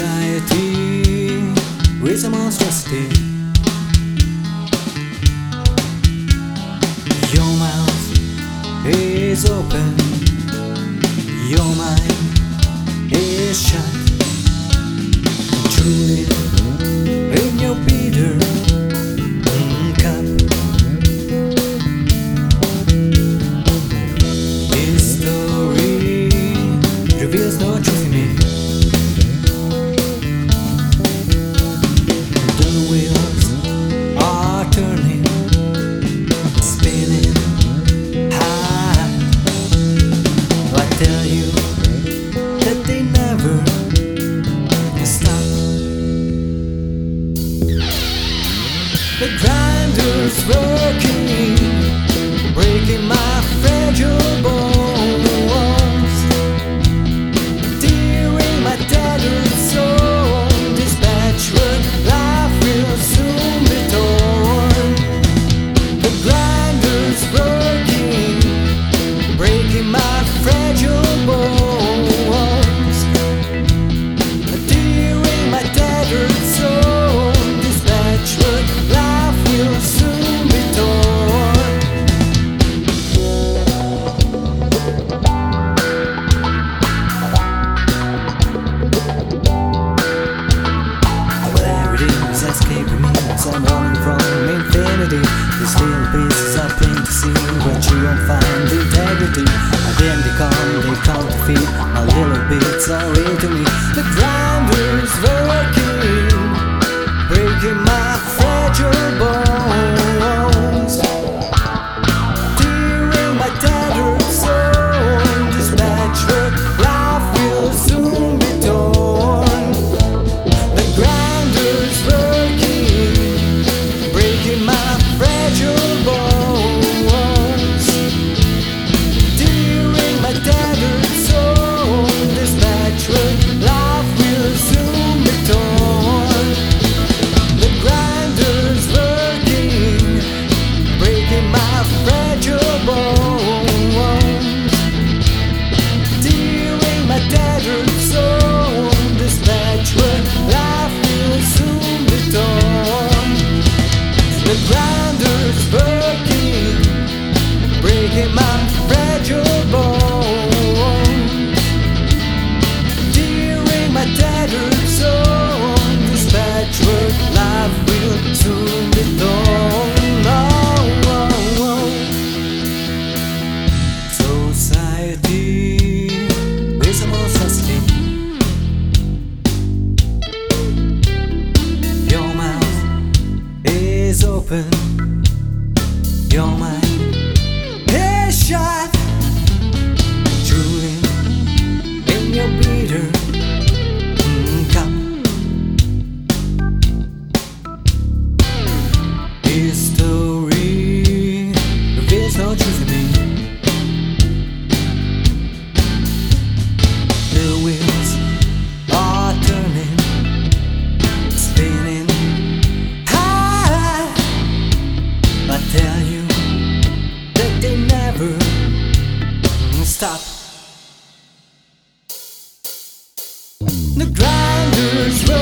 society a a monstrosity. Your mouth is open, your mind is shut. Truly. the wheels are turning, spinning high. I tell you that they never stop. The grinder's working, breaking my. i'm someone from infinity. These little pieces of plain to see, but you won't find integrity. And then they come, they come to feed. My little bits are into me. The ground is working. the ground. open. You're my stop. The grinders will.